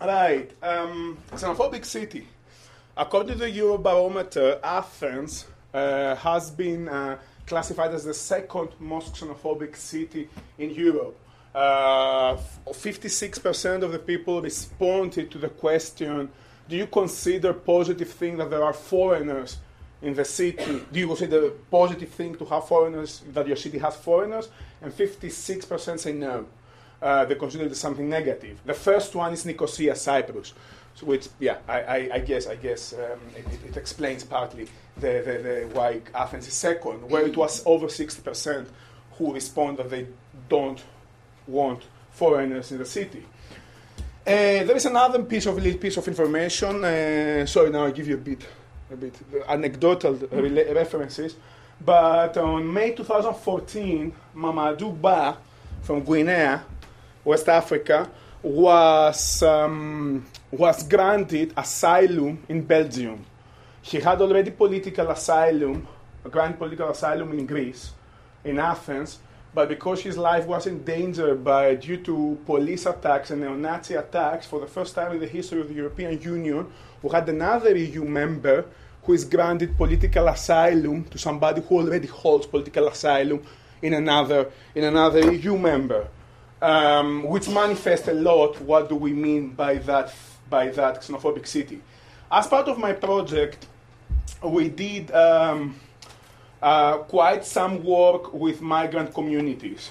Right. Um, xenophobic city. According to the Eurobarometer, Athens uh, has been uh, classified as the second most xenophobic city in Europe. Uh, 56% of the people responded to the question Do you consider positive thing that there are foreigners in the city? Do you consider positive thing to have foreigners, that your city has foreigners? And 56% say no. Uh, they consider it something negative. The first one is Nicosia, Cyprus, so which, yeah, I, I, I guess, I guess um, it, it, explains partly the, the, the, why Athens is second, where it was over 60% who respond that they don't want foreigners in the city. Uh, there is another piece of little piece of information. Uh, sorry, now I give you a bit, a bit anecdotal references. But on May 2014, Mamadou Ba from Guinea, West Africa, was um, was granted asylum in Belgium. He had already political asylum, granted political asylum in Greece, in Athens, but because his life was in danger by, due to police attacks and neo-Nazi attacks, for the first time in the history of the European Union, we had another EU member who is granted political asylum to somebody who already holds political asylum in another, in another EU member, um, which manifests a lot what do we mean by that, by that xenophobic city. As part of my project, we did um, uh, quite some work with migrant communities.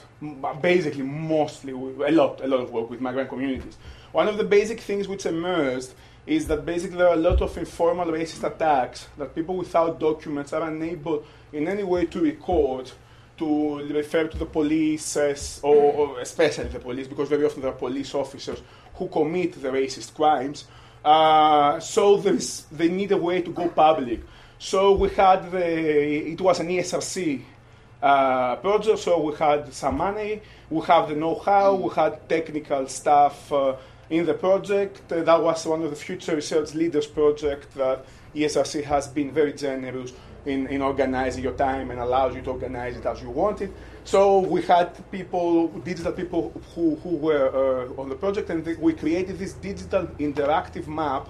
Basically, mostly, a lot, a lot of work with migrant communities. One of the basic things which emerged is that basically there are a lot of informal racist attacks that people without documents are unable in any way to record, to refer to the police, as, or, or especially the police, because very often there are police officers who commit the racist crimes. Uh, so they need a way to go public. So we had the, it was an ESRC uh, project, so we had some money, we have the know-how, we had technical staff uh, in the project. That was one of the future research leaders project that ESRC has been very generous in, in organizing your time and allows you to organize it as you want it. So we had people, digital people who, who were uh, on the project, and we created this digital interactive map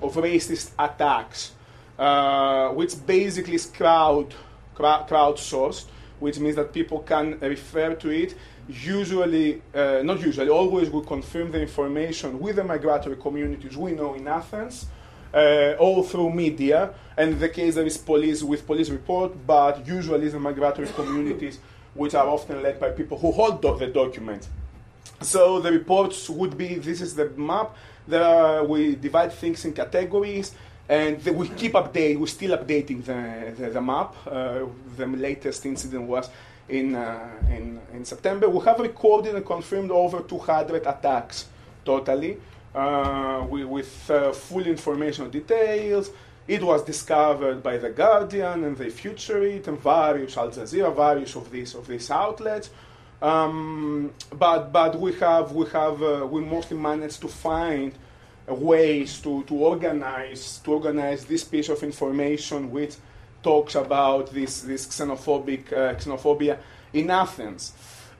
of racist attacks uh, which basically is crowd, crowd crowdsourced, which means that people can refer to it. Usually, uh, not usually, always we confirm the information with the migratory communities we know in Athens, uh, all through media. And the case there is police with police report, but usually the migratory communities, which are often led by people who hold do- the document. So the reports would be this is the map. There are, we divide things in categories. And we keep update. We're still updating the, the, the map. Uh, the latest incident was in, uh, in, in September. We have recorded and confirmed over 200 attacks totally, uh, with, with uh, full information details. It was discovered by the Guardian and the Future It and various Al Jazeera, various of these of these outlets. Um, but but we have we have uh, we mostly managed to find ways to, to organize to organize this piece of information which talks about this, this xenophobic uh, xenophobia in Athens.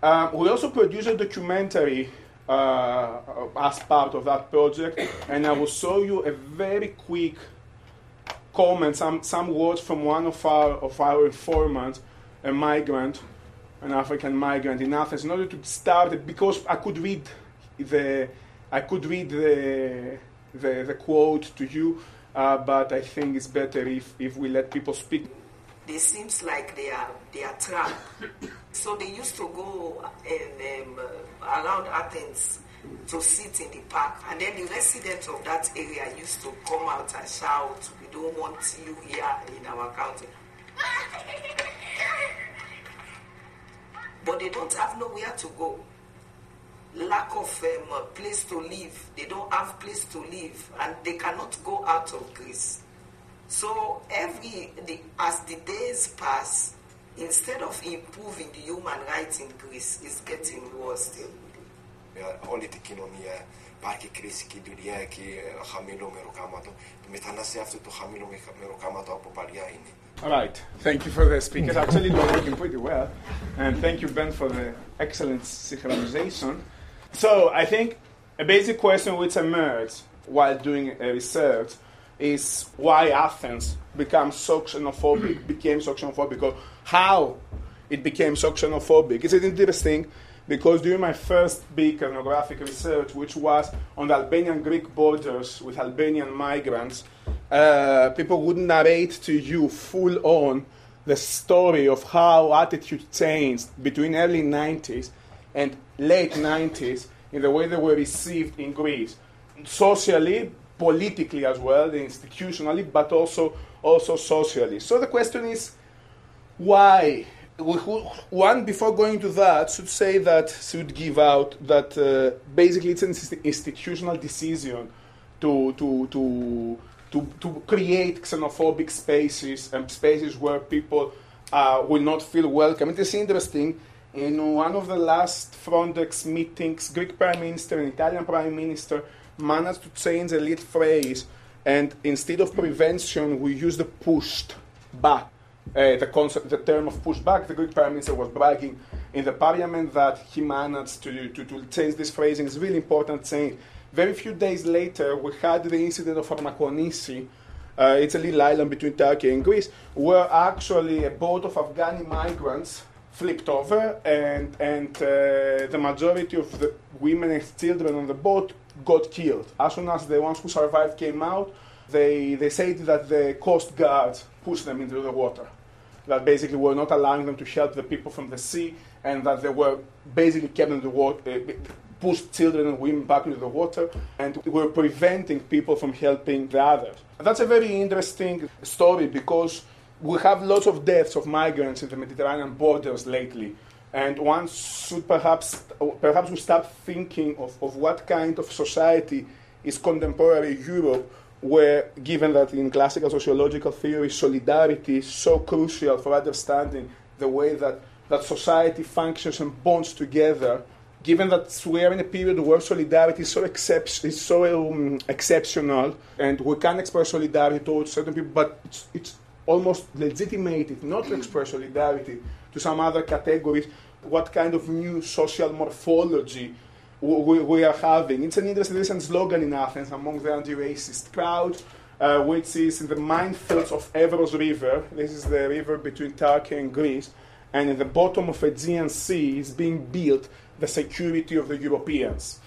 Um, we also produced a documentary uh, as part of that project, and I will show you a very quick comment, some, some words from one of our, of our informants, a migrant, an African migrant in Athens, in order to start it, because I could read the I could read the, the, the quote to you, uh, but I think it's better if, if we let people speak. It seems like they are they are trapped. so they used to go and, um, uh, around Athens to sit in the park, and then the residents of that area used to come out and shout, "We don't want you here in our country." but they don't have nowhere to go lack of um, place to live. They don't have place to live, and they cannot go out of Greece. So every the, as the days pass, instead of improving the human rights in Greece, it's getting worse still. Όλη την κοινωνία υπάρχει κρίση και δουλειά και χαμηλό μεροκάματο. Το μετανάστευμα αυτό το χαμηλό μεροκάματο από παλιά είναι. All right. Thank you for the speakers. Actually, they're working pretty well. And thank you, Ben, for the excellent synchronization. So I think a basic question which emerged while doing research is why Athens became so xenophobic, became so xenophobic, or how it became so xenophobic. It's interesting because during my first big ethnographic research, which was on the Albanian Greek borders with Albanian migrants, uh, people would narrate to you full on the story of how attitude changed between early 90s and late 90s in the way they were received in Greece, socially, politically as well, institutionally, but also also socially. So the question is, why? One, before going to that, should say that should give out that uh, basically it's an institutional decision to to to to, to create xenophobic spaces and spaces where people uh, will not feel welcome. It is interesting. In one of the last Frontex meetings, Greek Prime Minister and Italian Prime Minister managed to change a little phrase, and instead of prevention, we use the pushed back. Uh, the concept, the term of pushback, the Greek Prime Minister was bragging in the parliament that he managed to, to, to change this phrasing. It's really important saying very few days later, we had the incident of Farmakonisi. Uh, it's a little island between Turkey and Greece, where actually a boat of Afghani migrants flipped over, and, and uh, the majority of the women and children on the boat got killed. As soon as the ones who survived came out, they, they said that the Coast Guard pushed them into the water. That basically were not allowing them to help the people from the sea, and that they were basically kept in the water, uh, pushed children and women back into the water, and were preventing people from helping the others. That's a very interesting story because we have lots of deaths of migrants in the Mediterranean borders lately. And one should perhaps, perhaps we start thinking of, of what kind of society is contemporary Europe, where, given that in classical sociological theory, solidarity is so crucial for understanding the way that, that society functions and bonds together, given that we are in a period where solidarity is so, excep- is so um, exceptional and we can express solidarity towards certain people, but it's, it's almost legitimated not to express solidarity to some other categories, what kind of new social morphology we, we are having. It's an interesting recent slogan in Athens among the anti-racist crowd, uh, which is in the minefields of Evros River. This is the river between Turkey and Greece, and in the bottom of Aegean Sea is being built the security of the Europeans.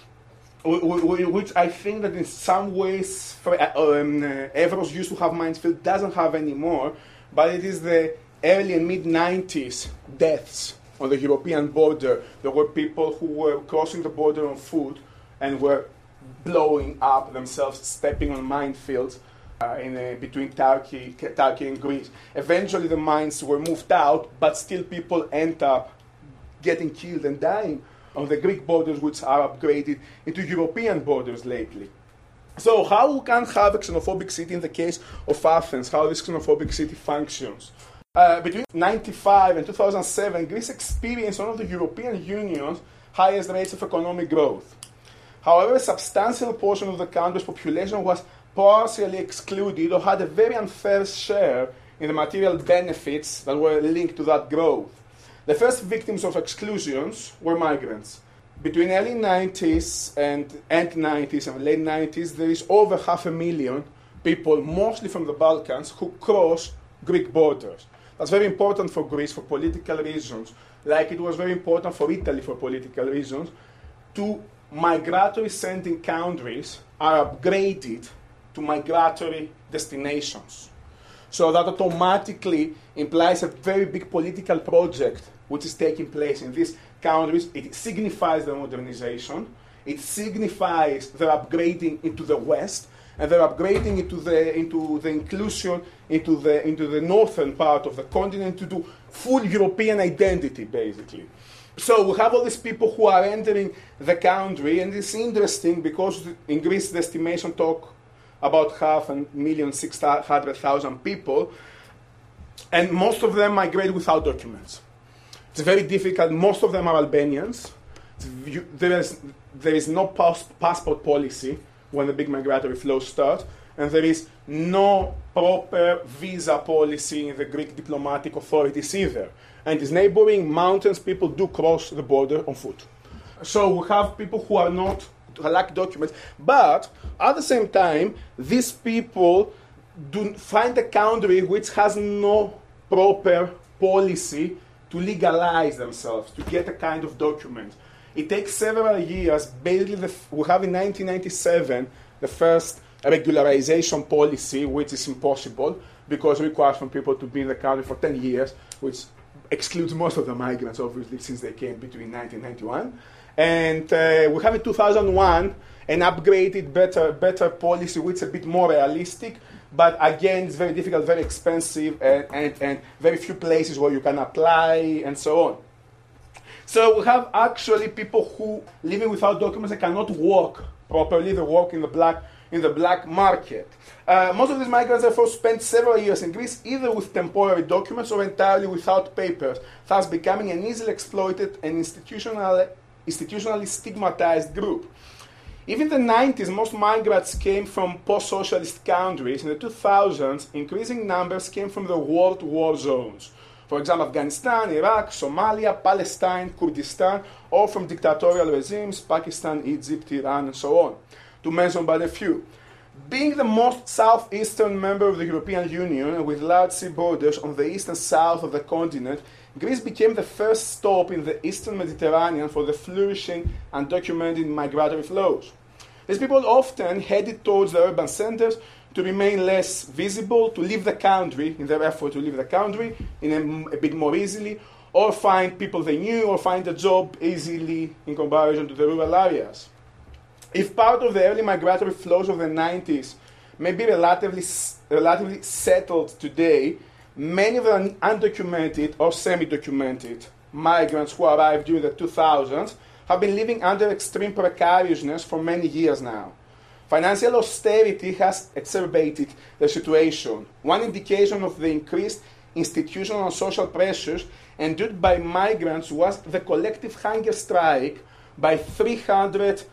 Which I think that in some ways, uh, um, Evros used to have minefield, doesn't have anymore, but it is the early and mid 90s deaths on the European border. There were people who were crossing the border on foot and were blowing up themselves, stepping on minefields. Uh, in, uh, between Turkey, Turkey and Greece. Eventually, the mines were moved out, but still people end up getting killed and dying on the Greek borders, which are upgraded into European borders lately. So, how can have a xenophobic city in the case of Athens? How this xenophobic city functions? Uh, between 1995 and 2007, Greece experienced one of the European Union's highest rates of economic growth. However, a substantial portion of the country's population was partially excluded or had a very unfair share in the material benefits that were linked to that growth. The first victims of exclusions were migrants. Between early 90s and end 90s and late 90s, there is over half a million people, mostly from the Balkans, who cross Greek borders. That's very important for Greece for political reasons, like it was very important for Italy for political reasons. to migratory sending countries are upgraded to migratory destinations. So that automatically implies a very big political project which is taking place in these countries. It signifies the modernization, it signifies the upgrading into the West, and they're upgrading into the into the inclusion into the into the northern part of the continent to do full European identity, basically. So we have all these people who are entering the country, and it's interesting because in Greece the estimation talk about half a million, six hundred thousand people, and most of them migrate without documents. It's very difficult. Most of them are Albanians. There is, there is no pass, passport policy when the big migratory flows start, and there is no proper visa policy in the Greek diplomatic authorities either. And these neighboring mountains, people do cross the border on foot. So we have people who are not lack documents. But at the same time, these people do find a country which has no proper policy to legalize themselves, to get a kind of document. It takes several years. Basically, the, we have in 1997 the first regularization policy, which is impossible because it requires from people to be in the country for 10 years, which excludes most of the migrants, obviously, since they came between 1991. And uh, we have in 2001 an upgraded, better, better policy, which is a bit more realistic. But again, it's very difficult, very expensive, and, and, and very few places where you can apply, and so on. So we have actually people who living without documents cannot work properly. They work in the black in the black market. Uh, most of these migrants, therefore, spent several years in Greece either with temporary documents or entirely without papers, thus becoming an easily exploited and institutional, institutionally stigmatized group. Even in the 90s, most migrants came from post socialist countries. In the 2000s, increasing numbers came from the world war zones. For example, Afghanistan, Iraq, Somalia, Palestine, Kurdistan, or from dictatorial regimes, Pakistan, Egypt, Iran, and so on to mention but a few. Being the most southeastern member of the European Union, with large sea borders on the east and south of the continent, Greece became the first stop in the eastern Mediterranean for the flourishing and documented migratory flows. These people often headed towards the urban centers to remain less visible, to leave the country in their effort to leave the country in a, a bit more easily, or find people they knew, or find a job easily in comparison to the rural areas. If part of the early migratory flows of the 90s may be relatively, relatively settled today, many of the undocumented or semi documented migrants who arrived during the 2000s have been living under extreme precariousness for many years now. Financial austerity has exacerbated the situation. One indication of the increased institutional and social pressures endured by migrants was the collective hunger strike by 300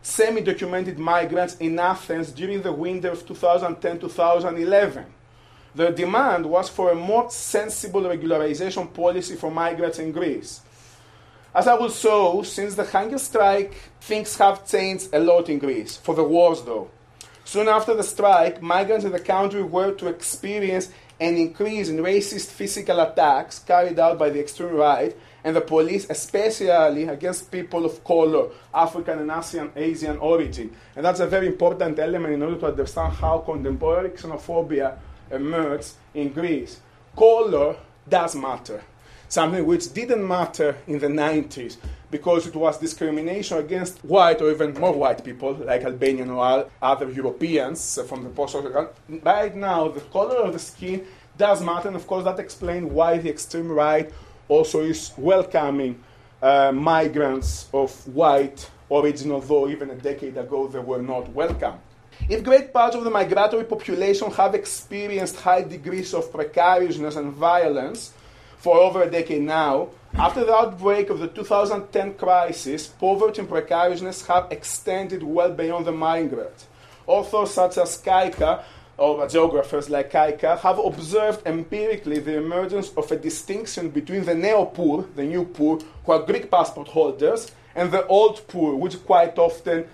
semi documented migrants in Athens during the winter of 2010 2011. The demand was for a more sensible regularization policy for migrants in Greece. As I will show, since the hunger strike, things have changed a lot in Greece, for the worse though. Soon after the strike, migrants in the country were to experience an increase in racist physical attacks carried out by the extreme right and the police, especially against people of color, African and Asian, Asian origin. And that's a very important element in order to understand how contemporary xenophobia emerged in Greece. Color does matter, something which didn't matter in the 90s because it was discrimination against white or even more white people, like Albanian or other Europeans from the post Right now, the color of the skin does matter, and of course, that explains why the extreme right also is welcoming uh, migrants of white origin, although even a decade ago they were not welcome. If great parts of the migratory population have experienced high degrees of precariousness and violence for over a decade now, after the outbreak of the 2010 crisis, poverty and precariousness have extended well beyond the migrant. Authors such as Kaika or geographers like Kaika have observed empirically the emergence of a distinction between the neo-poor, the new poor, who are Greek passport holders, and the old poor, which quite often,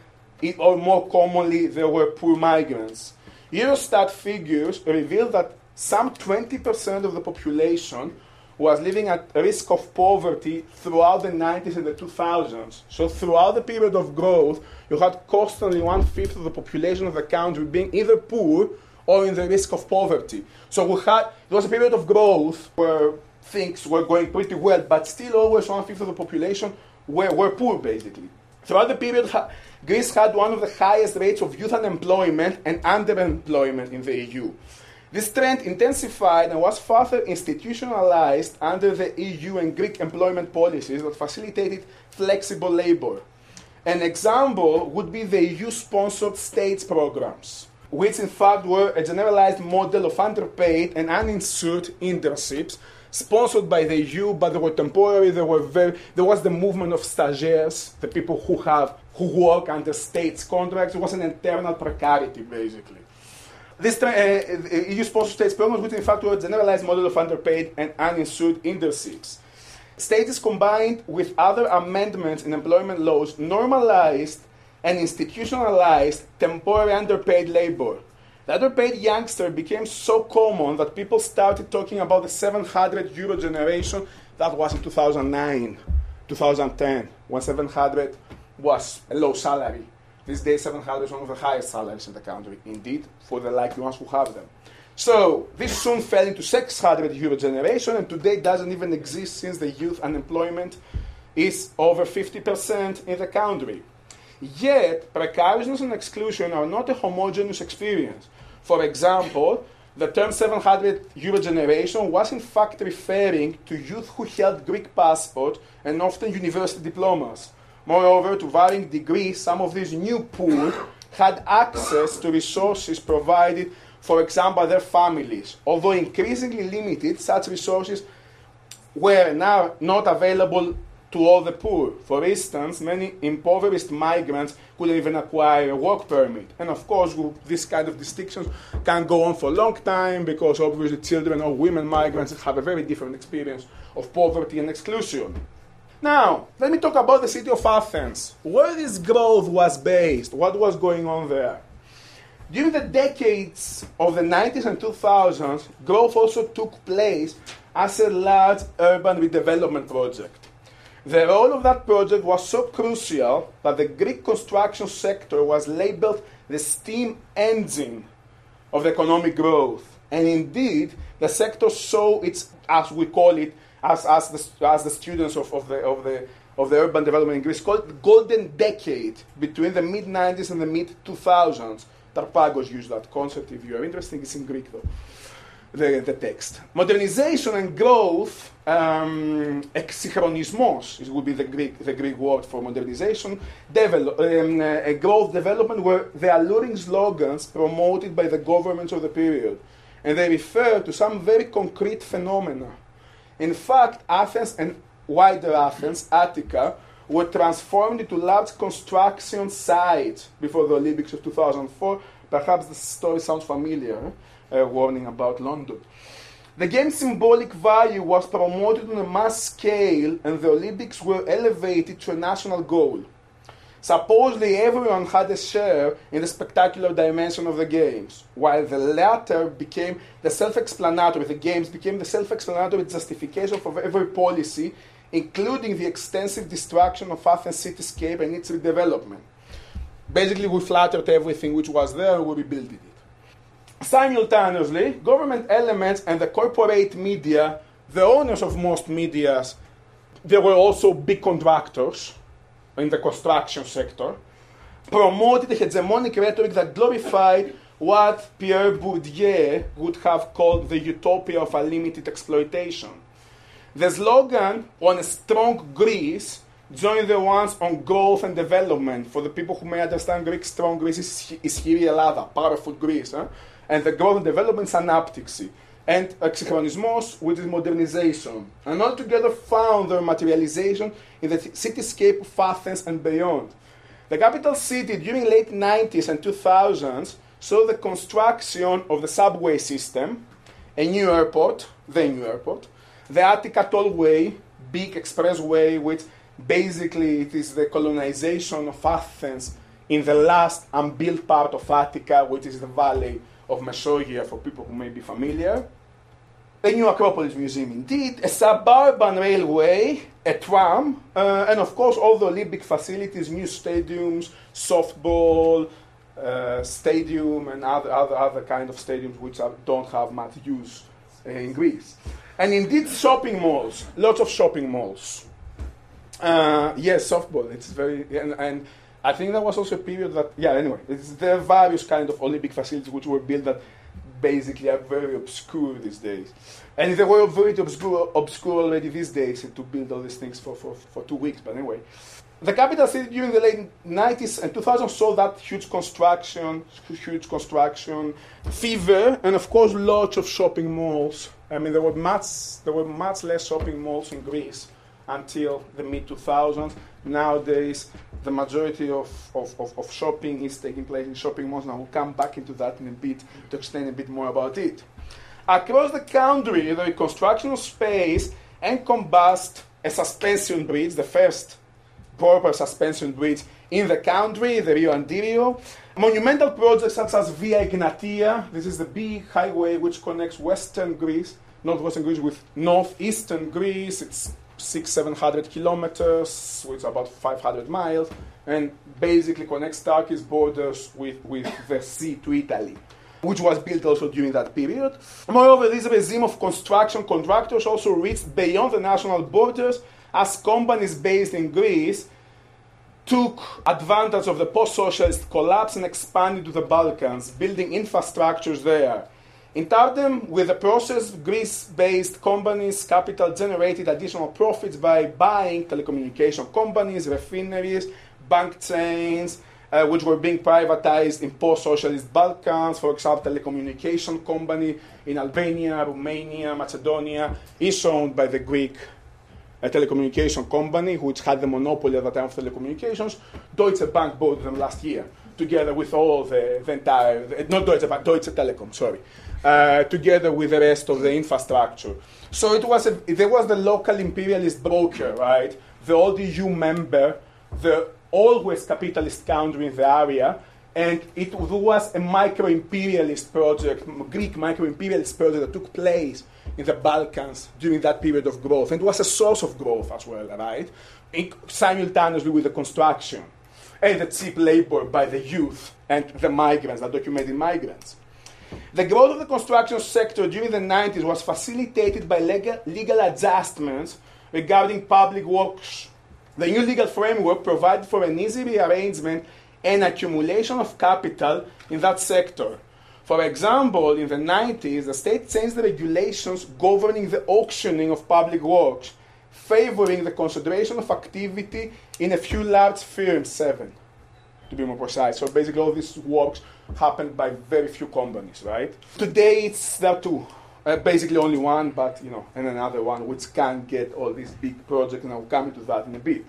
or more commonly, they were poor migrants. Eurostat figures reveal that some 20% of the population was living at risk of poverty throughout the 90s and the 2000s. So throughout the period of growth, you had constantly one fifth of the population of the country being either poor or in the risk of poverty. So we had, there was a period of growth where things were going pretty well, but still always one fifth of the population were, were poor, basically. Throughout the period, Greece had one of the highest rates of youth unemployment and underemployment in the EU. This trend intensified and was further institutionalized under the EU and Greek employment policies that facilitated flexible labor. An example would be the EU sponsored states programs which in fact were a generalized model of underpaid and uninsured internships sponsored by the EU, but they were temporary. They were very, there was the movement of stagiaires, the people who have who work under states contracts. It was an internal precarity, basically. This uh, EU sponsored states programs, in fact were a generalized model of underpaid and uninsured internships. States combined with other amendments in employment laws normalized and institutionalized temporary underpaid labor. The underpaid youngster became so common that people started talking about the 700 euro generation. That was in 2009, 2010, when 700 was a low salary. These day 700 is one of the highest salaries in the country, indeed, for the lucky ones who have them. So this soon fell into 600 euro generation, and today doesn't even exist since the youth unemployment is over 50% in the country. Yet, precariousness and exclusion are not a homogeneous experience. For example, the term 700 euro generation was in fact referring to youth who held Greek passport and often university diplomas. Moreover, to varying degrees, some of these new poor had access to resources provided, for example, by their families. Although increasingly limited, such resources were now not available to all the poor. For instance, many impoverished migrants couldn't even acquire a work permit. And of course, this kind of distinctions can go on for a long time because obviously children or women migrants have a very different experience of poverty and exclusion. Now, let me talk about the city of Athens. Where this growth was based, what was going on there? During the decades of the 90s and 2000s, growth also took place as a large urban redevelopment project. The role of that project was so crucial that the Greek construction sector was labeled the steam engine of the economic growth. And indeed, the sector saw its, as we call it, as, as, the, as the students of, of, the, of, the, of the urban development in Greece called the golden decade between the mid 90s and the mid 2000s. Tarpagos used that concept. If you are interested, it's in Greek though the, the text. Modernization and growth, um, exychronismos would be the Greek, the Greek word for modernization, develop, um, uh, growth development were the alluring slogans promoted by the governments of the period. And they refer to some very concrete phenomena. In fact, Athens and wider Athens, Attica, were transformed into large construction sites before the Olympics of 2004. Perhaps the story sounds familiar uh, warning about London. The game's symbolic value was promoted on a mass scale, and the Olympics were elevated to a national goal. Supposedly, everyone had a share in the spectacular dimension of the games, while the latter became the self explanatory, the games became the self explanatory justification for every policy, including the extensive destruction of Athens cityscape and its redevelopment. Basically, we flattered everything which was there we rebuilt it. Simultaneously, government elements and the corporate media, the owners of most medias, they were also big contractors in the construction sector, promoted a hegemonic rhetoric that glorified what Pierre Bourdieu would have called the utopia of unlimited exploitation. The slogan on a strong Greece joined the ones on growth and development. For the people who may understand Greek, strong Greece is, is Kyria powerful Greece. And the growth and development synapticsy, and exychronismos, which is modernization, and all together found their materialization in the cityscape of Athens and beyond. The capital city during late 90s and 2000s saw the construction of the subway system, a new airport, the new airport, the Attica Tollway, big expressway, which basically it is the colonization of Athens in the last unbuilt part of Attica, which is the valley of Mesogea for people who may be familiar. A new Acropolis Museum, indeed, a suburban railway, a tram, uh, and of course all the Olympic facilities, new stadiums, softball, uh, stadium, and other, other, other kind of stadiums which are, don't have much use uh, in Greece. And indeed, shopping malls, lots of shopping malls. Uh, yes, softball, it's very, and, and I think that was also a period that, yeah, anyway, there are various kind of Olympic facilities which were built that basically are very obscure these days. And they were very obscure, obscure already these days to build all these things for, for, for two weeks, but anyway. The capital city during the late 90s and 2000s saw that huge construction, huge construction, fever, and of course lots of shopping malls. I mean, there were much, there were much less shopping malls in Greece until the mid 2000s. Nowadays, the majority of, of, of, of, shopping is taking place in shopping malls. Now, we'll come back into that in a bit to explain a bit more about it. Across the country, the reconstruction of space encompassed a suspension bridge, the first proper suspension bridge in the country, the Rio Andirio. Monumental projects such as Via Egnatia, this is the big highway which connects western Greece, northwestern Greece with northeastern Greece. It's six, seven hundred kilometers, which is about 500 miles, and basically connects Turkey's borders with, with the sea to Italy which was built also during that period. Moreover, this regime of construction contractors also reached beyond the national borders as companies based in Greece took advantage of the post socialist collapse and expanded to the Balkans, building infrastructures there. In tandem with the process, Greece based companies' capital generated additional profits by buying telecommunication companies, refineries, bank chains, uh, which were being privatized in post-socialist Balkans. For example, telecommunication company in Albania, Romania, Macedonia is owned by the Greek uh, telecommunication company, which had the monopoly at the time of telecommunications. Deutsche Bank bought them last year, together with all the, the entire, not Deutsche Bank, Deutsche Telekom, sorry, uh, together with the rest of the infrastructure. So it was a, there was the local imperialist broker, right? The old EU member, the always capitalist country in the area, and it was a micro-imperialist project, Greek micro-imperialist project that took place in the Balkans during that period of growth, and it was a source of growth as well, right? In, simultaneously with the construction and the cheap labor by the youth and the migrants, the documented migrants. The growth of the construction sector during the 90s was facilitated by legal, legal adjustments regarding public works the new legal framework provided for an easy rearrangement and accumulation of capital in that sector. For example, in the 90s, the state changed the regulations governing the auctioning of public works, favoring the concentration of activity in a few large firms, seven to be more precise. So basically, all these works happened by very few companies, right? Today, it's there too. Uh, basically only one, but you know, and another one which can get all these big projects, and I'll come into that in a bit.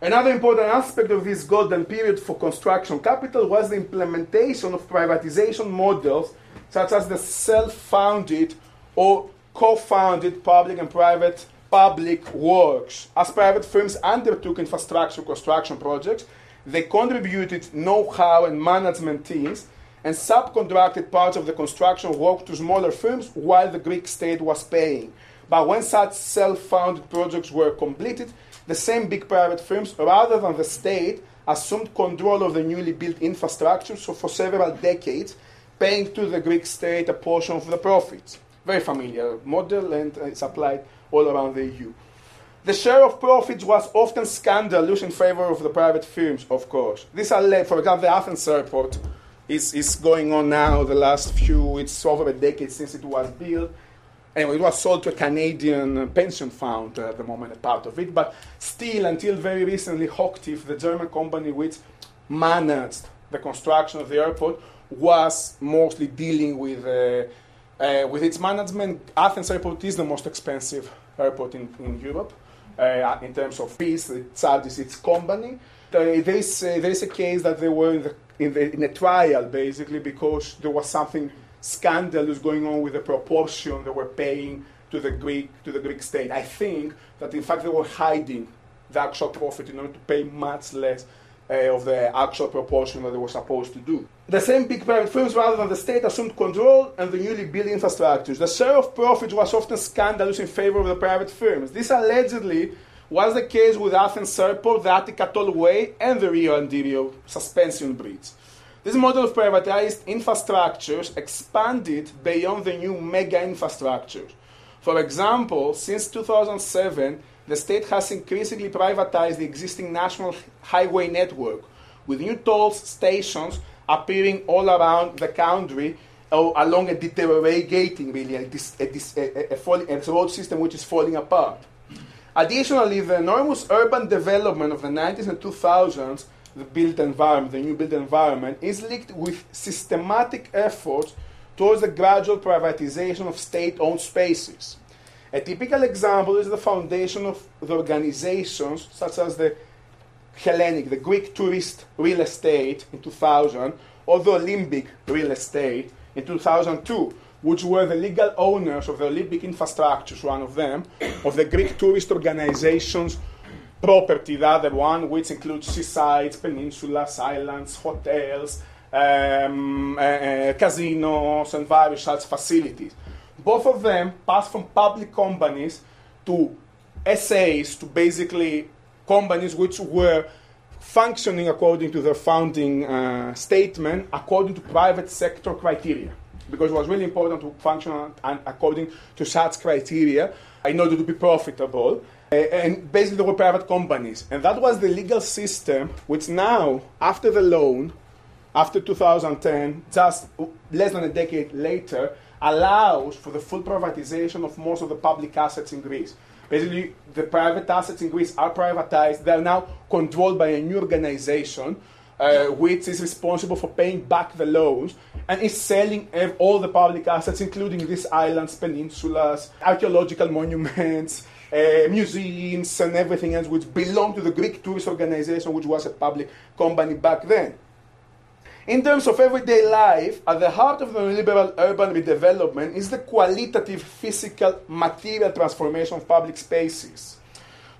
Another important aspect of this golden period for construction capital was the implementation of privatization models such as the self-founded or co-founded public and private public works. As private firms undertook infrastructure construction projects, they contributed know-how and management teams and subcontracted parts of the construction work to smaller firms while the Greek state was paying. But when such self funded projects were completed, the same big private firms, rather than the state, assumed control of the newly built infrastructure so for several decades, paying to the Greek state a portion of the profits. Very familiar model, and it's applied all around the EU. The share of profits was often scandalous in favor of the private firms, of course. Are led, for example, the Athens airport is, is going on now the last few, it's over a decade since it was built. Anyway, it was sold to a Canadian pension fund at the moment, a part of it. But still, until very recently, Hochtief, the German company which managed the construction of the airport, was mostly dealing with, uh, uh, with its management. Athens airport is the most expensive airport in, in Europe uh, in terms of fees. It charges its company. there, is, there is a case that they were in the in, the, in a trial, basically, because there was something scandalous going on with the proportion they were paying to the Greek to the Greek state. I think that in fact they were hiding the actual profit in order to pay much less uh, of the actual proportion that they were supposed to do. The same big private firms, rather than the state, assumed control and the newly built infrastructures. The share of profits was often scandalous in favor of the private firms. This allegedly was the case with Athens Airport, the Attica Tollway, and the Rio Andirio suspension bridge. This model of privatized infrastructures expanded beyond the new mega infrastructures. For example, since 2007, the state has increasingly privatized the existing national highway network, with new toll stations appearing all around the country or along a deteriorating, really, a, a, a, a road system which is falling apart. Additionally, the enormous urban development of the 90s and 2000s, the built environment, the new built environment, is linked with systematic efforts towards the gradual privatization of state owned spaces. A typical example is the foundation of the organizations such as the Hellenic, the Greek tourist real estate in 2000, or the Olympic real estate in 2002, which were the legal owners of the Olympic infrastructures, one of them, of the Greek tourist organizations property, the other one, which includes seasides, peninsulas, islands, hotels, um, uh, uh, casinos, and various such facilities. Both of them passed from public companies to SAs, to basically companies which were functioning according to their founding uh, statement, according to private sector criteria. Because it was really important to function and according to such criteria in order to be profitable. And basically, they were private companies. And that was the legal system which now, after the loan, after 2010, just less than a decade later, allows for the full privatization of most of the public assets in Greece. Basically, the private assets in Greece are privatized. They are now controlled by a new organization uh, which is responsible for paying back the loans and is selling all the public assets, including these islands, peninsulas, archaeological monuments, uh, museums, and everything else which belonged to the Greek tourist organization, which was a public company back then. In terms of everyday life, at the heart of the neoliberal urban redevelopment is the qualitative, physical, material transformation of public spaces.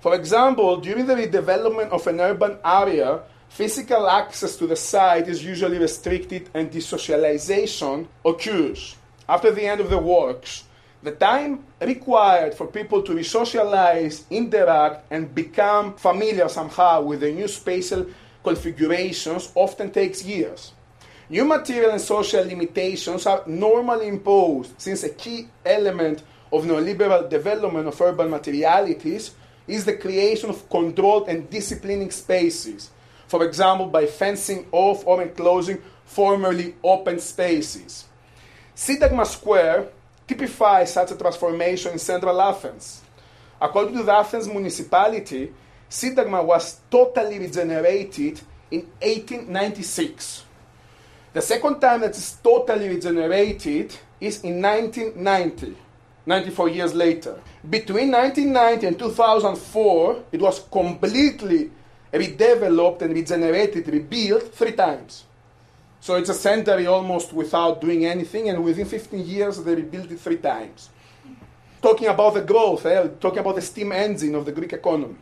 For example, during the redevelopment of an urban area, physical access to the site is usually restricted and desocialization occurs. After the end of the works, the time required for people to resocialize, interact, and become familiar somehow with the new spatial configurations often takes years. New material and social limitations are normally imposed since a key element of neoliberal development of urban materialities is the creation of controlled and disciplining spaces, for example, by fencing off or enclosing formerly open spaces. Syntagma Square typifies such a transformation in central Athens. According to the Athens municipality, Syntagma was totally regenerated in 1896. The second time that it's totally regenerated is in 1990, 94 years later. Between 1990 and 2004, it was completely redeveloped and regenerated, rebuilt three times. So it's a century almost without doing anything, and within 15 years, they rebuilt it three times. Talking about the growth, eh, talking about the steam engine of the Greek economy.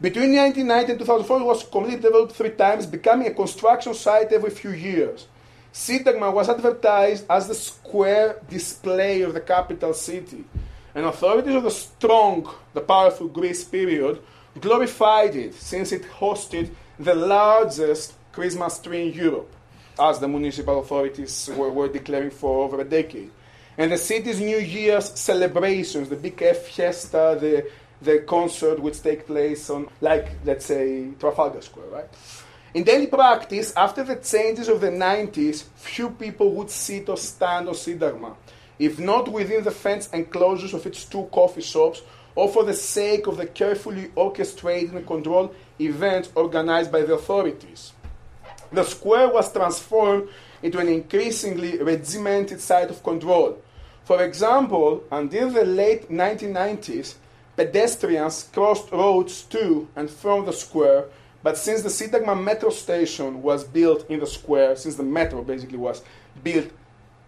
Between 1990 and 2004, it was completely developed three times, becoming a construction site every few years. Syntagma was advertised as the square display of the capital city, and authorities of the strong, the powerful Greece period glorified it since it hosted the largest Christmas tree in Europe, as the municipal authorities were, were declaring for over a decade. And the city's New Year's celebrations, the big F fiesta, the, the concert which take place on, like, let's say, Trafalgar Square, right? In daily practice, after the changes of the 90s, few people would sit or stand on Syntagma, if not within the fenced enclosures of its two coffee shops, or for the sake of the carefully orchestrated and controlled events organized by the authorities. The square was transformed into an increasingly regimented site of control. For example, until the late 1990s, pedestrians crossed roads to and from the square but since the Syntagma metro station was built in the square, since the metro basically was built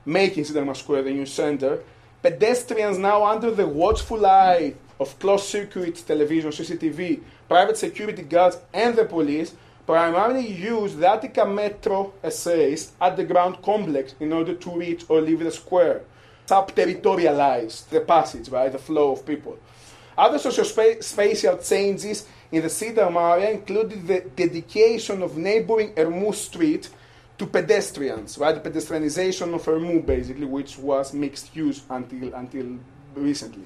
making Syntagma Square the new center, pedestrians now under the watchful eye of closed circuit television, CCTV, private security guards, and the police primarily use the Attica Metro SAs at the ground complex in order to reach or leave the square. Sub-territorialize the passage, right, the flow of people. Other socio-spatial changes in the Syntagma area included the dedication of neighboring Ermou Street to pedestrians, right? The pedestrianization of Ermou, basically, which was mixed use until, until recently.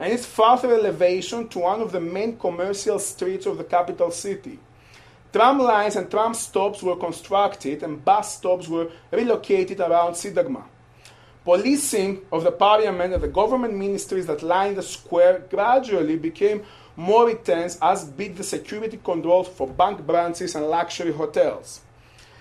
And its further elevation to one of the main commercial streets of the capital city. Tram lines and tram stops were constructed and bus stops were relocated around Syntagma. Policing of the parliament and the government ministries that lined the square gradually became more intense as big the security controls for bank branches and luxury hotels.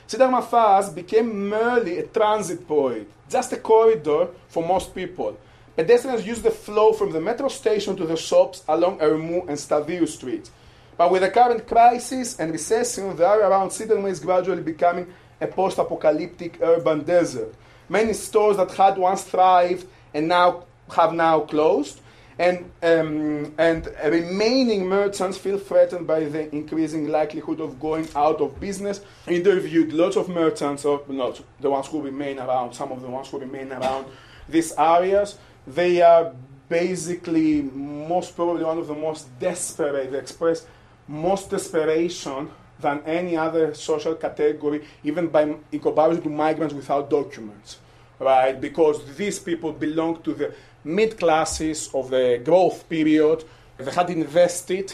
Syntagma Thas became merely a transit point, just a corridor for most people. Pedestrians use the flow from the metro station to the shops along Ermou and Stadiou Street. But with the current crisis and recession, the area around Syntagma is gradually becoming a post-apocalyptic urban desert. Many stores that had once thrived and now have now closed, and, um, and remaining merchants feel threatened by the increasing likelihood of going out of business. Interviewed lots of merchants, or not the ones who remain around, some of the ones who remain around these areas. They are basically most probably one of the most desperate, they express most desperation than any other social category, even by, in comparison to migrants without documents, right? Because these people belong to the mid classes of the growth period. They had invested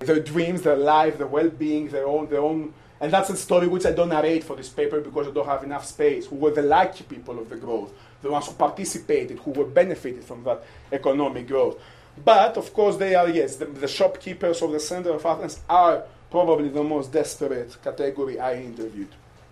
their dreams, their life, their well being, their own, their own. And that's a story which I don't narrate for this paper because I don't have enough space, who were the lucky people of the growth, the ones who participated, who were benefited from that economic growth. But of course, they are, yes, the, the shopkeepers of the center of Athens are probably the most desperate category I interviewed.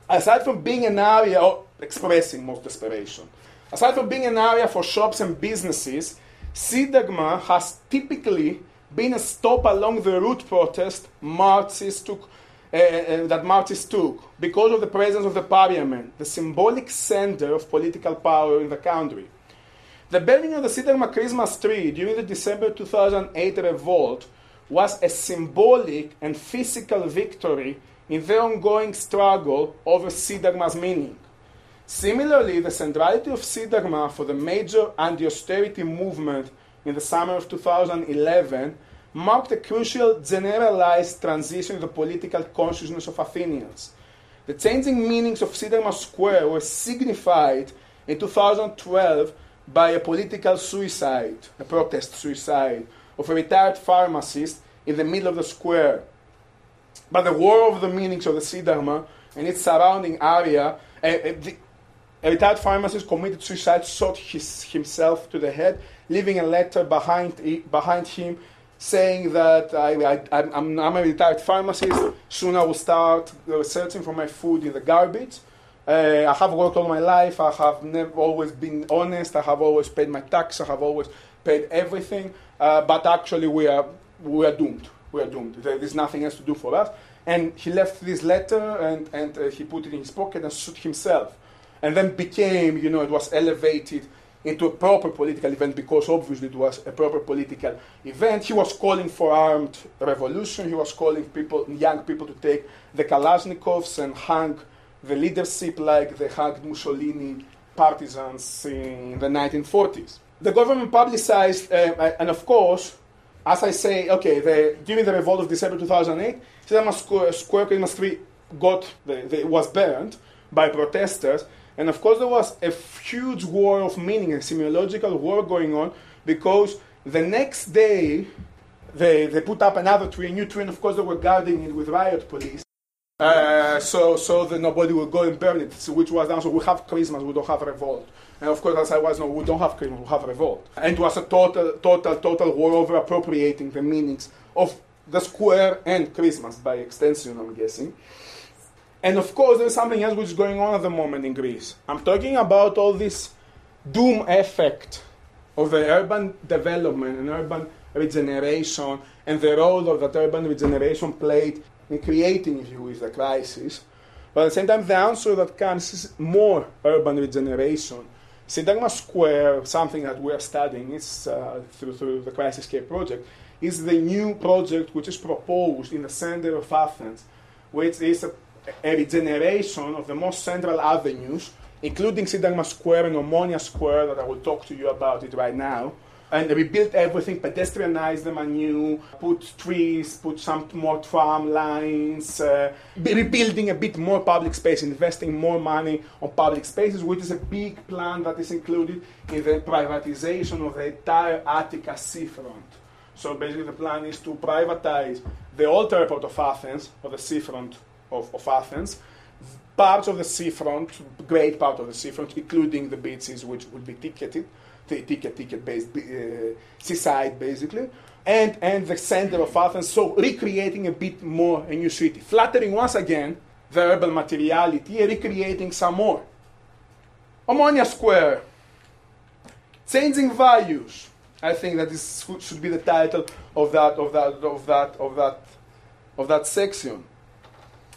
Aside from being an area expressing most desperation, Aside from being an area for shops and businesses, Syntagma has typically been a stop along the route protest marches took, uh, uh, that marches took because of the presence of the parliament, the symbolic center of political power in the country. The burning of the Syntagma Christmas tree during the December 2008 revolt was a symbolic and physical victory in the ongoing struggle over Syntagma's meaning. Similarly, the centrality of Syntagma for the major anti austerity movement in the summer of 2011 marked a crucial generalized transition in the political consciousness of Athenians. The changing meanings of Syntagma Square were signified in 2012 by a political suicide, a protest suicide, of a retired pharmacist in the middle of the square. But the war of the meanings of the Syntagma and its surrounding area, uh, the, a retired pharmacist committed suicide, shot his, himself to the head, leaving a letter behind, behind him saying that I, am a retired pharmacist. Soon I will start searching for my food in the garbage. Uh, I have worked all my life. I have never always been honest. I have always paid my tax. I have always paid everything. Uh, but actually, we are we are doomed. We are doomed. There is nothing else to do for us. And he left this letter and and uh, he put it in his pocket and shot himself and then became, you know, it was elevated into a proper political event because obviously it was a proper political event. He was calling for armed revolution. He was calling people, young people, to take the Kalashnikovs and hang the leadership like they hanged Mussolini partisans in the 1940s. The government publicized, uh, and of course, as I say, okay, the, during the revolt of December 2008, Syntagma Square, Square Christmas tree got the, the, was burned by protesters and of course, there was a huge war of meaning, a semiological war going on, because the next day they, they put up another tree, a new tree, and of course they were guarding it with riot police. Uh, so so that nobody will go and burn it, which was done. So we have Christmas, we don't have revolt. And of course, as I was, no, we don't have Christmas, we have revolt. And it was a total, total, total war over appropriating the meanings of the square and Christmas by extension, I'm guessing. And of course, there's something else which is going on at the moment in Greece. I'm talking about all this doom effect of the urban development and urban regeneration and the role of that urban regeneration played in creating, if you wish, the crisis. But at the same time, the answer that comes is more urban regeneration. Syntagma Square, something that we are studying is, uh, through, through the Crisis-scape project, is the new project which is proposed in the center of Athens, which is a a regeneration of the most central avenues, including Syntagma Square and Omonia Square, that I will talk to you about it right now. And rebuilt everything, pedestrianized them anew, put trees, put some more tram lines, uh, rebuilding a bit more public space, investing more money on public spaces, which is a big plan that is included in the privatization of the entire Attica seafront. So basically, the plan is to privatize the old airport of Athens, or the seafront of, of Athens, parts of the seafront, great part of the seafront, including the beaches which would be ticketed, ticket ticket based uh, seaside basically, and and the center of Athens. So recreating a bit more a new city, flattering once again the urban materiality, recreating some more. Omonia Square, changing values. I think that this should be the title of that of that of that of that of that section.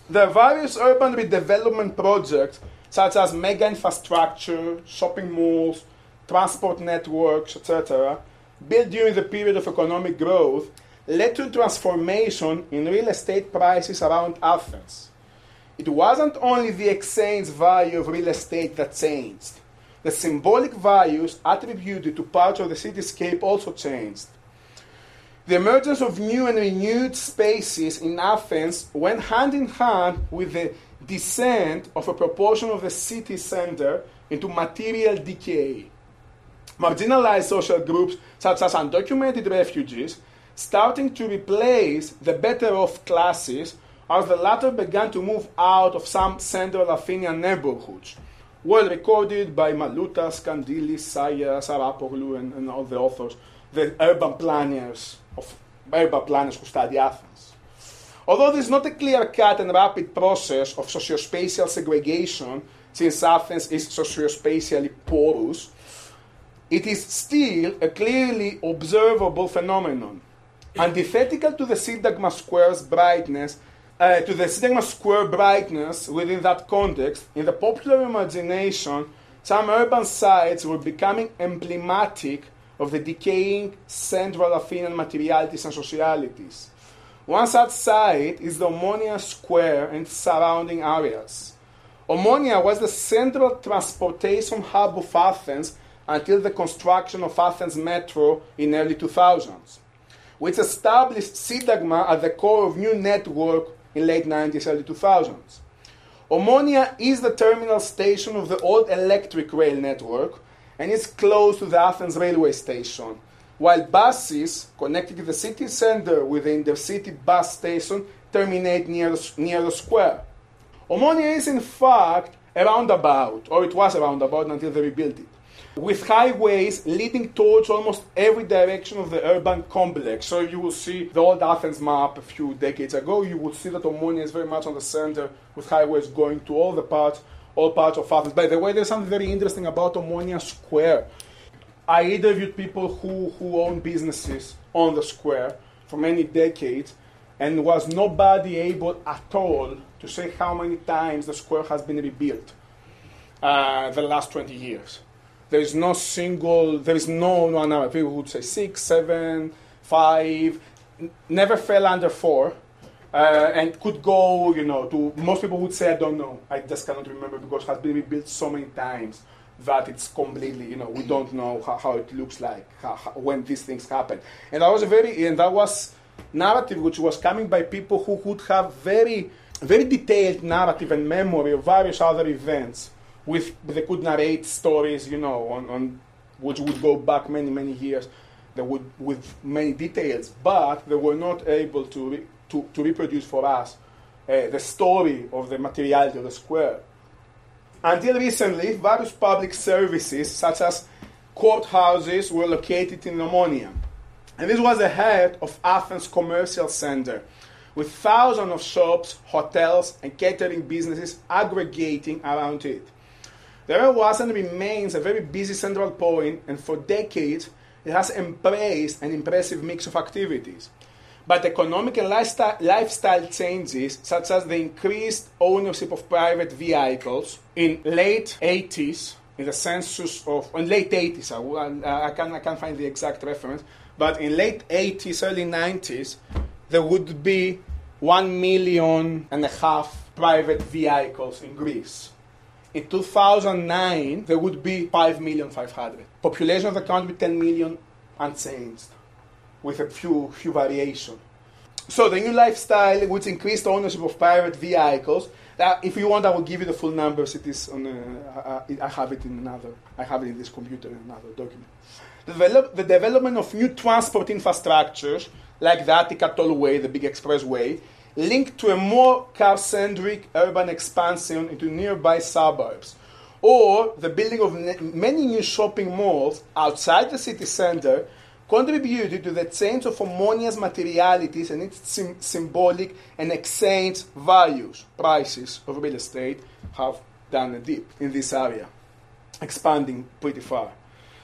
Are various urban redevelopment projects such as mega infrastructure, shopping malls, transport networks, etc., built during the period of economic growth, led to transformation in real estate prices around Athens. It wasn't only the exchange value of real estate that changed. The symbolic values attributed to parts of the cityscape also changed. The emergence of new and renewed spaces in Athens went hand in hand with the descent of a proportion of the city center into material decay. Marginalized social groups, such as undocumented refugees, starting to replace the better off classes as the latter began to move out of some central Athenian neighborhoods. Well recorded by Maloutas, Kandilis, Sayas, Sarapoglou, and, and all the authors, the urban planners of urban planners who study Athens. Although there is not a clear cut and rapid process of sociospatial segregation, since Athens is sociospatially porous, it is still a clearly observable phenomenon. Antithetical to the Syntagma square's brightness, uh, to the Syntagma square brightness within that context, in the popular imagination, some urban sites were becoming emblematic of the decaying central Athenian materialities and socialities. Once outside is the Omonia Square and surrounding areas. Omonia was the central transportation hub of Athens until the construction of Athens Metro in early 2000s, which established Syntagma at the core of new network in late 90s, early 2000s. Omonia is the terminal station of the old electric rail network and is close to the Athens railway station, while buses connecting the city center with the intercity bus station terminate near the, near the square. Omonia is in fact a roundabout, or it was a roundabout until they rebuilt it, with highways leading towards almost every direction of the urban complex. So you will see the old Athens map a few decades ago, you would see that Omonia is very much on the center with highways going to all the parts all parts of Athens. By the way, there's something very interesting about Omonia Square. I interviewed people who, who own businesses on the square for many decades, and was nobody able at all to say how many times the square has been rebuilt uh, the last 20 years. There is no single, there is no one number. People would say six, seven, five, never fell under four uh, and could go, you know, to most people would say, I don't know. I just cannot remember because it has been rebuilt so many times that it's completely, you know, we don't know how, how it looks like how, how, when these things happen. And that was a very, and that was narrative which was coming by people who would have very, very detailed narrative and memory of various other events. With they could narrate stories, you know, on, on which would go back many, many years. They would with many details, but they were not able to to, to reproduce for us uh, the story of the materiality of the square. Until recently, various public services, such as courthouses, were located in Omonia. And this was the heart of Athens commercial center, with thousands of shops, hotels, and catering businesses aggregating around it. There was and remains a very busy central point, and for decades it has embraced an impressive mix of activities. But economic and lifestyle, lifestyle changes, such as the increased ownership of private vehicles in late 80s, in the census of in late 80s, I, I, can't, I can't find the exact reference, but in late 80s, early 90s, there would be one million and a half private vehicles in Greece. In 2009, there would be 5 million 500. Population of the country 10 million unchanged with a few, few variation. So the new lifestyle, which increased ownership of private vehicles, uh, if you want, I will give you the full numbers. It is on. Uh, I, I have it in another. I have it in this computer in another document. The, develop, the development of new transport infrastructures like the Attica Tollway, the big expressway, linked to a more car-centric urban expansion into nearby suburbs, or the building of many new shopping malls outside the city center contributed to the change of Omonia's materialities and its sim- symbolic and exchange values. Prices of real estate have done a dip in this area, expanding pretty far.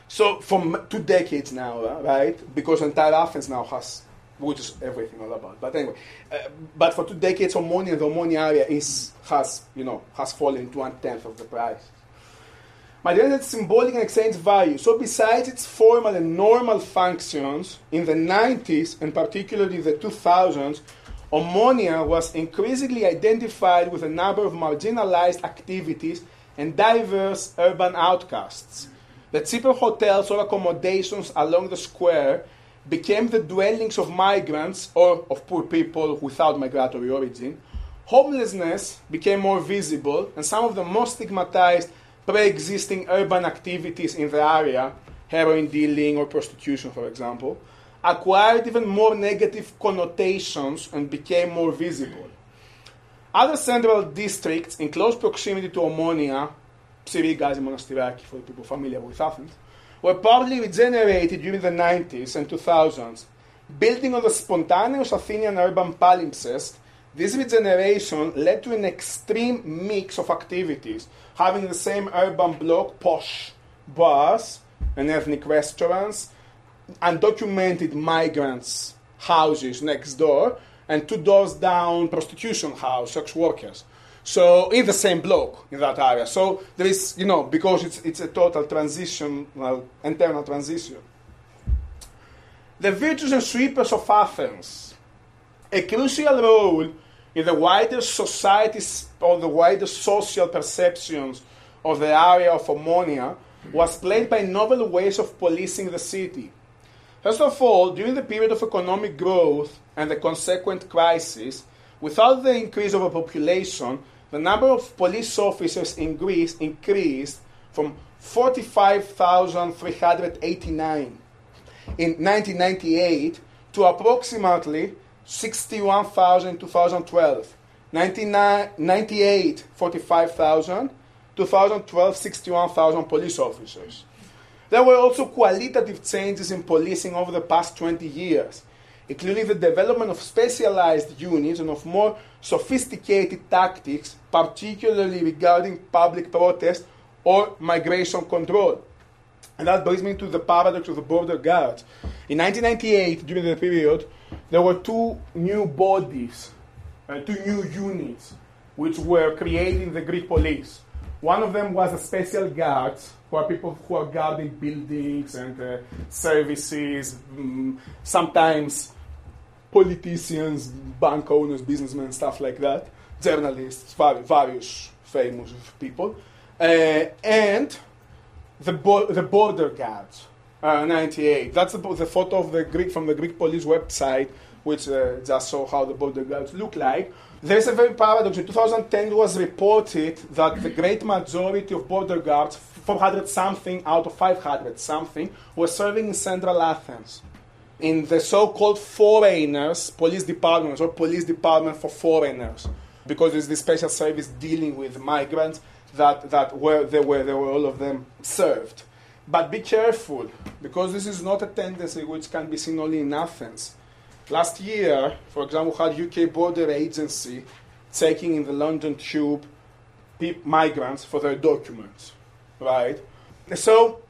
So, for two decades now, uh, right? Because entire Athens now has, which is everything all about. But anyway, uh, but for two decades, Omonia, the Omonia area is has, you know, has fallen to one tenth of the price. It has symbolic and exchange value. So besides its formal and normal functions, in the 90s and particularly the 2000s, Omonia was increasingly identified with a number of marginalized activities and diverse urban outcasts. The cheaper hotels or accommodations along the square became the dwellings of migrants or of poor people without migratory origin. Homelessness became more visible, and some of the most stigmatized pre existing urban activities in the area, heroin dealing or prostitution, for example, acquired even more negative connotations and became more visible. Other central districts in close proximity to Omonia, Psyri, Gazi, Monastiraki, for the people familiar with Athens, were partly regenerated during the 90s and 2000s. Building on the spontaneous Athenian urban palimpsest, this regeneration led to an extreme mix of activities, having the same urban block, posh bars and ethnic restaurants, undocumented migrants' houses next door, and two doors down, prostitution house, sex workers. So in the same block in that area. So there is, you know, because it's it's a total transition, well, internal transition. The virtues and sweepers of Athens, a crucial role in the wider society's or the wider social perceptions of the area of Omonia was played by novel ways of policing the city. First of all, during the period of economic growth and the consequent crisis, without the increase of a population, the number of police officers in Greece increased from 45,389 in 1998 to approximately 61,000 in 2012. 1998, 45,000. 2012, 61,000 police officers. There were also qualitative changes in policing over the past 20 years, including the development of specialized units and of more sophisticated tactics, particularly regarding public protest or migration control. And that brings me to the paradox of the border guards. In 1998, during the period, there were two new bodies, uh, two new units, which were created in the Greek police. One of them was the special guards, who are people who are guarding buildings and uh, services, um, sometimes politicians, bank owners, businessmen, stuff like that, journalists, various famous people, uh, and the, bo- the border guards, uh, 98. That's the, the, photo of the Greek from the Greek police website, which uh, just show how the border guards look like. There's a very paradox. In 2010, it was reported that the great majority of border guards, 400 something out of 500 something, were serving in central Athens. In the so called foreigners, police departments, or police department for foreigners, because there's this special service dealing with migrants that, that were, they, were, they were all of them served. But be careful, because this is not a tendency which can be seen only in Athens. Last year, for example, had UK border agency taking in the London tube migrants for their documents, right? So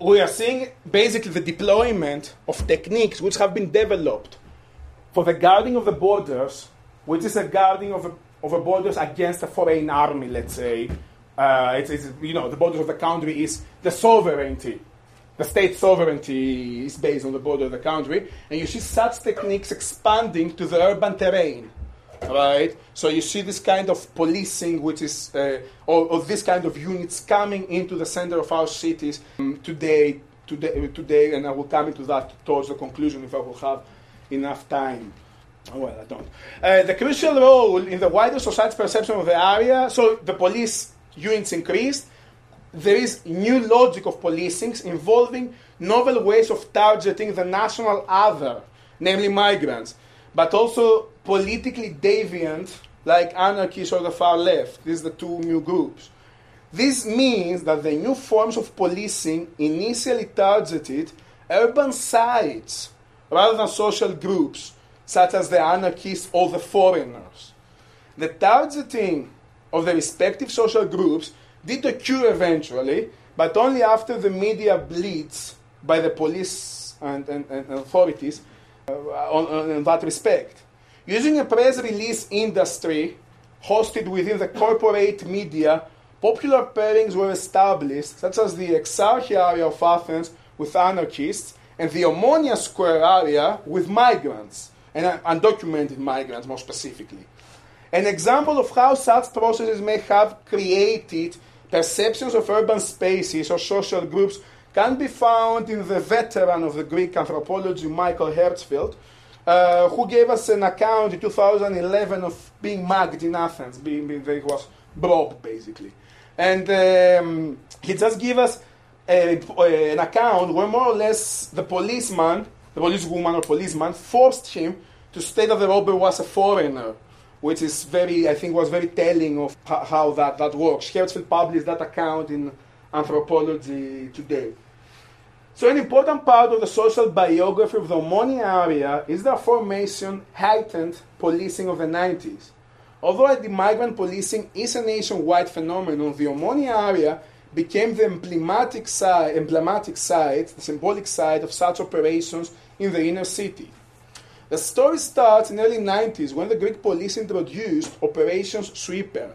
we are seeing basically the deployment of techniques which have been developed for the guarding of the borders, which is a guarding of a, of a borders against a foreign army, let's say. Uh, it's, it's, you know, the borders of the country is the sovereignty the state sovereignty is based on the border of the country, and you see such techniques expanding to the urban terrain. Right? So you see this kind of policing, which is, uh, or, or, this kind of units coming into the center of our cities um, today, today, today, and I will come into that towards the conclusion if I will have enough time. Oh, well, I don't. Uh, the crucial role in the wider society's perception of the area, so the police units increased, there is new logic of policing involving novel ways of targeting the national other, namely migrants, but also politically deviant, like anarchists or the far left. These are the two new groups. This means that the new forms of policing initially targeted urban sites rather than social groups, such as the anarchists or the foreigners. The targeting of the respective social groups did occur eventually, but only after the media blitz by the police and, and, and authorities uh, on, on, in that respect. Using a press release industry hosted within the corporate media popular pairings were established, such as the Exarchia area of Athens with anarchists and the Omonia Square area with migrants, and undocumented migrants more specifically. An example of how such processes may have created perceptions of urban spaces or social groups can be found in the veteran of the Greek anthropology, Michael Herzfeld, uh, who gave us an account in 2011 of being mugged in Athens, being, being was robbed basically. And um, he just gave us a, a, an account where more or less the policeman, the policewoman or policeman, forced him to state that the robber was a foreigner, which is very, I think, was very telling of how that, that works. Herzfeld published that account in Anthropology Today. So an important part of the social biography of the Omonia area is the aforementioned heightened policing of the 90s. Although the migrant policing is a nationwide phenomenon, the Omonia area became the emblematic site, emblematic site, the symbolic site of such operations in the inner city. The story starts in the early 90s when the Greek police introduced Operations Sweeper.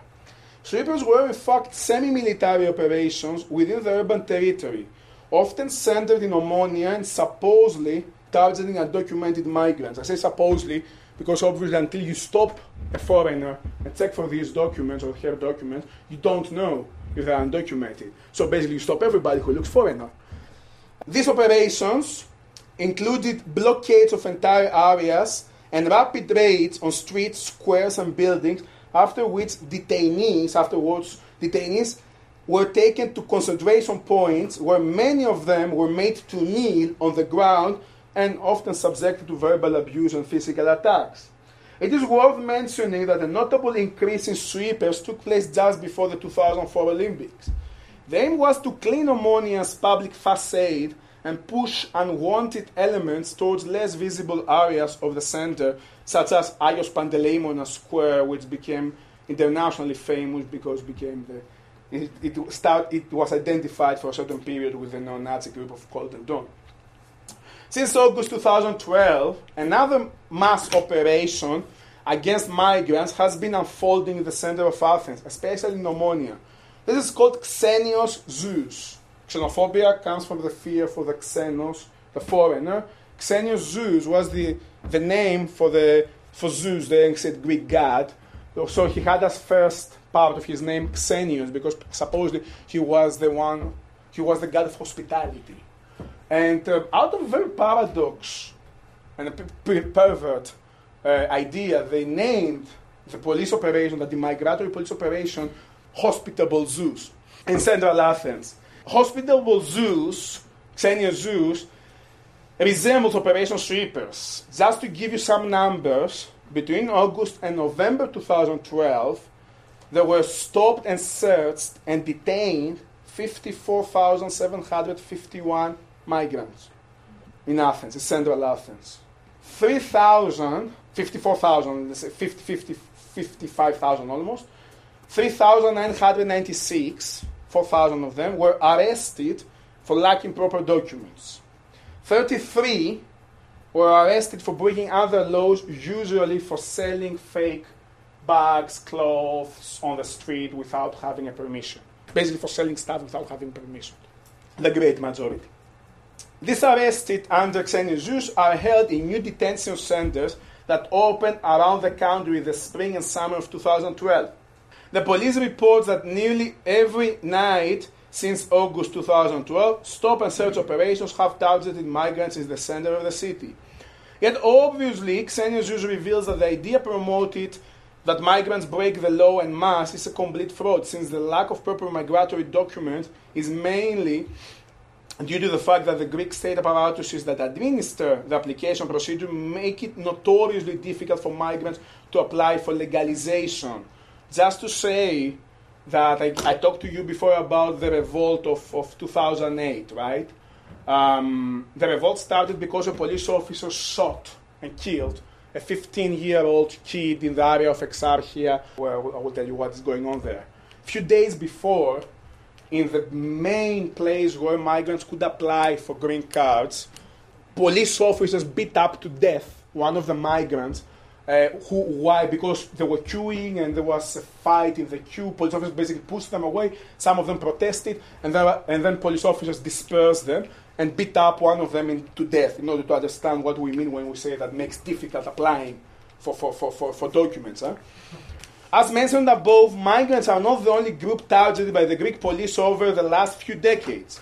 Sweepers were in fact semi-military operations within the urban territory often centered in Omonia and supposedly targeting undocumented migrants. I say supposedly because obviously until you stop a foreigner and check for these documents or her documents, you don't know if they're undocumented. So basically you stop everybody who looks foreigner. These operations included blockades of entire areas and rapid raids on streets, squares, and buildings, after which detainees, afterwards, detainees were taken to concentration points where many of them were made to kneel on the ground and often subjected to verbal abuse and physical attacks. It is worth mentioning that a notable increase in sweepers took place just before the 2004 Olympics. The aim was to clean Omonia's public facade and push unwanted elements towards less visible areas of the center, such as Agios Panteleimonas Square, which became internationally famous because became the it, it, start, it was identified for a certain period with the neo-Nazi group of Golden Dawn. Since August 2012, another mass operation against migrants has been unfolding in the center of Athens, especially in Omonia. This is called Xenios Zeus. Xenophobia comes from the fear for the Xenos, the foreigner. Xenios Zeus was the, the name for, the, for Zeus, the ancient Greek god. So he had as first part of his name Xenios because supposedly he was the one, he was the god of hospitality. And uh, out of very paradox and a pervert uh, idea, they named the police operation, the migratory police operation, Hospitable Zeus in central Athens. Hospitable Zeus, Xenios Zeus, resembles Operation Sweepers. Just to give you some numbers, between August and November 2012, there were stopped and searched and detained 54,751 migrants in Athens, in central Athens. 3,000, 54,000, let's say 50, 50, 55,000 almost, 3,996, 4,000 of them, were arrested for lacking proper documents. 33 were arrested for breaking other laws, usually for selling fake bags, clothes on the street without having a permission. Basically, for selling stuff without having permission. The great majority. These arrested under Xenios Zeus are held in new detention centers that opened around the country in the spring and summer of 2012. The police reports that nearly every night since August 2012, stop and search operations have targeted migrants in the center of the city. Yet obviously, Xenios Zeus reveals that the idea promoted that migrants break the law en masse is a complete fraud, since the lack of proper migratory documents is mainly due to the fact that the Greek state apparatuses that administer the application procedure make it notoriously difficult for migrants to apply for legalization. Just to say that I, I talked to you before about the revolt of, of 2008, right? Um, the revolt started because a police officer shot and killed a 15 year old kid in the area of Exarchia, where I will tell you what is going on there. A few days before, in the main place where migrants could apply for green cards, police officers beat up to death one of the migrants Uh, who, why? Because they were queuing and there was a fight in the queue. Police officers basically pushed them away. Some of them protested, and then, and then police officers dispersed them and beat up one of them in, to death in order to understand what we mean when we say that makes difficult applying for, for, for, for, for documents. Huh? As mentioned above, migrants are not the only group targeted by the Greek police over the last few decades.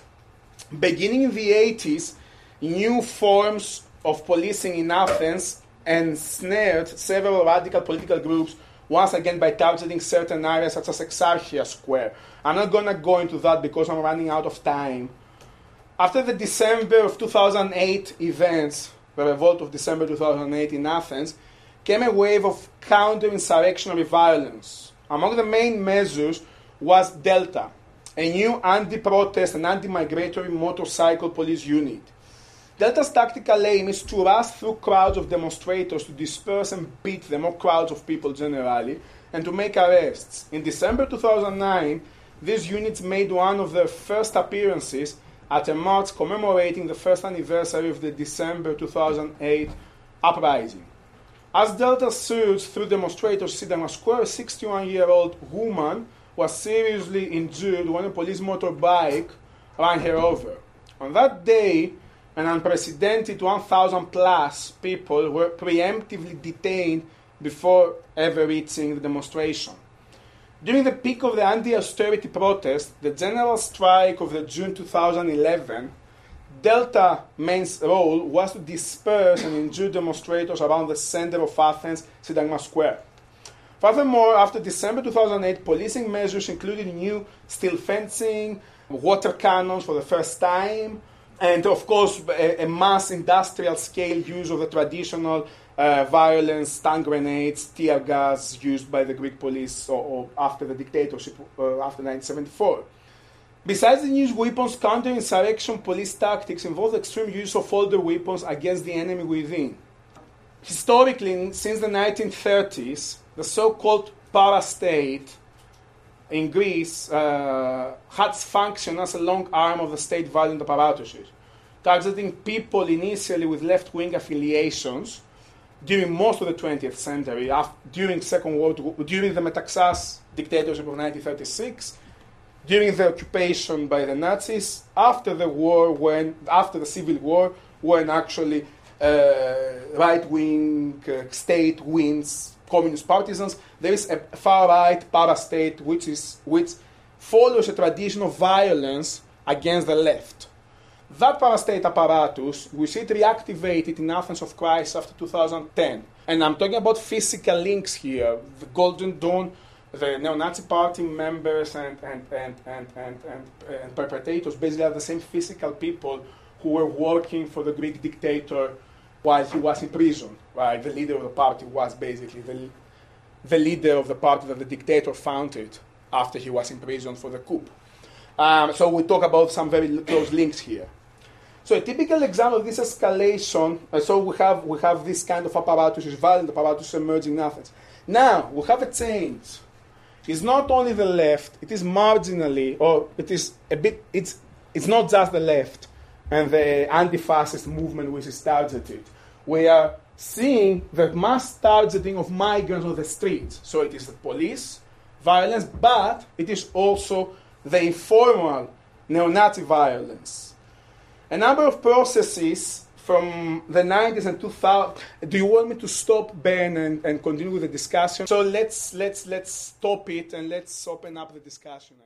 Beginning in the 80s, new forms of policing in Athens ensnared several radical political groups, once again by targeting certain areas such as Exarchia Square. I'm not going to go into that because I'm running out of time. After the December of 2008 events, the revolt of December 2008 in Athens, came a wave of counter-insurrectionary violence. Among the main measures was Delta, a new anti-protest and anti-migratory motorcycle police unit. Delta's tactical aim is to rush through crowds of demonstrators to disperse and beat them, or crowds of people generally, and to make arrests. In December 2009, these units made one of their first appearances at a march commemorating the first anniversary of the December 2008 uprising. As Delta surged through demonstrators Syntagma Square, a 61 year old woman was seriously injured when a police motorbike ran her over. On that day, an unprecedented 1,000 plus people were preemptively detained before ever reaching the demonstration. During the peak of the anti austerity protest, the general strike of the June 2011, Delta Main's role was to disperse and injure demonstrators around the center of Athens, Syntagma Square. Furthermore, after December 2008, policing measures included new steel fencing, water cannons for the first time, and of course, a, a mass industrial scale use of the traditional uh, violence, stun grenades, tear gas used by the Greek police or, or after the dictatorship uh, after 1974. Besides the new weapons, counter-insurrection police tactics involve extreme use of older weapons against the enemy within. Historically, since the 1930s, the so-called para-state in Greece uh, has functioned as a long arm of the state violent apparatuses, targeting people initially with left-wing affiliations during most of the 20th century, after, during Second World War, during the Metaxas dictatorship of 1936, during the occupation by the Nazis, after the war, when after the Civil War, when actually uh, right-wing uh, state wins communist partisans, there is a far-right para-state which is which follows a tradition of violence against the left. That parastate apparatus, we see it reactivated in Athens of Christ after 2010. And I'm talking about physical links here. The Golden Dawn, the neo-Nazi party members and, and, and, and, and, and, and perpetrators basically are the same physical people who were working for the Greek dictator while he was in prison. Right? The leader of the party was basically the, the leader of the party that the dictator founded after he was in prison for the coup. Um, so we talk about some very close links here. So a typical example of this escalation, uh, so we have, we have this kind of apparatus, is violent apparatus emerging in Athens. Now, we have a change. It's not only the left, it is marginally, or it is a bit, it's, it's not just the left and the anti-fascist movement which is targeted. We are seeing the mass targeting of migrants on the streets. So it is the police violence, but it is also the informal neo-Nazi violence a number of processes from the 90s and 2000 do you want me to stop ben and, and continue with the discussion so let's let's let's stop it and let's open up the discussion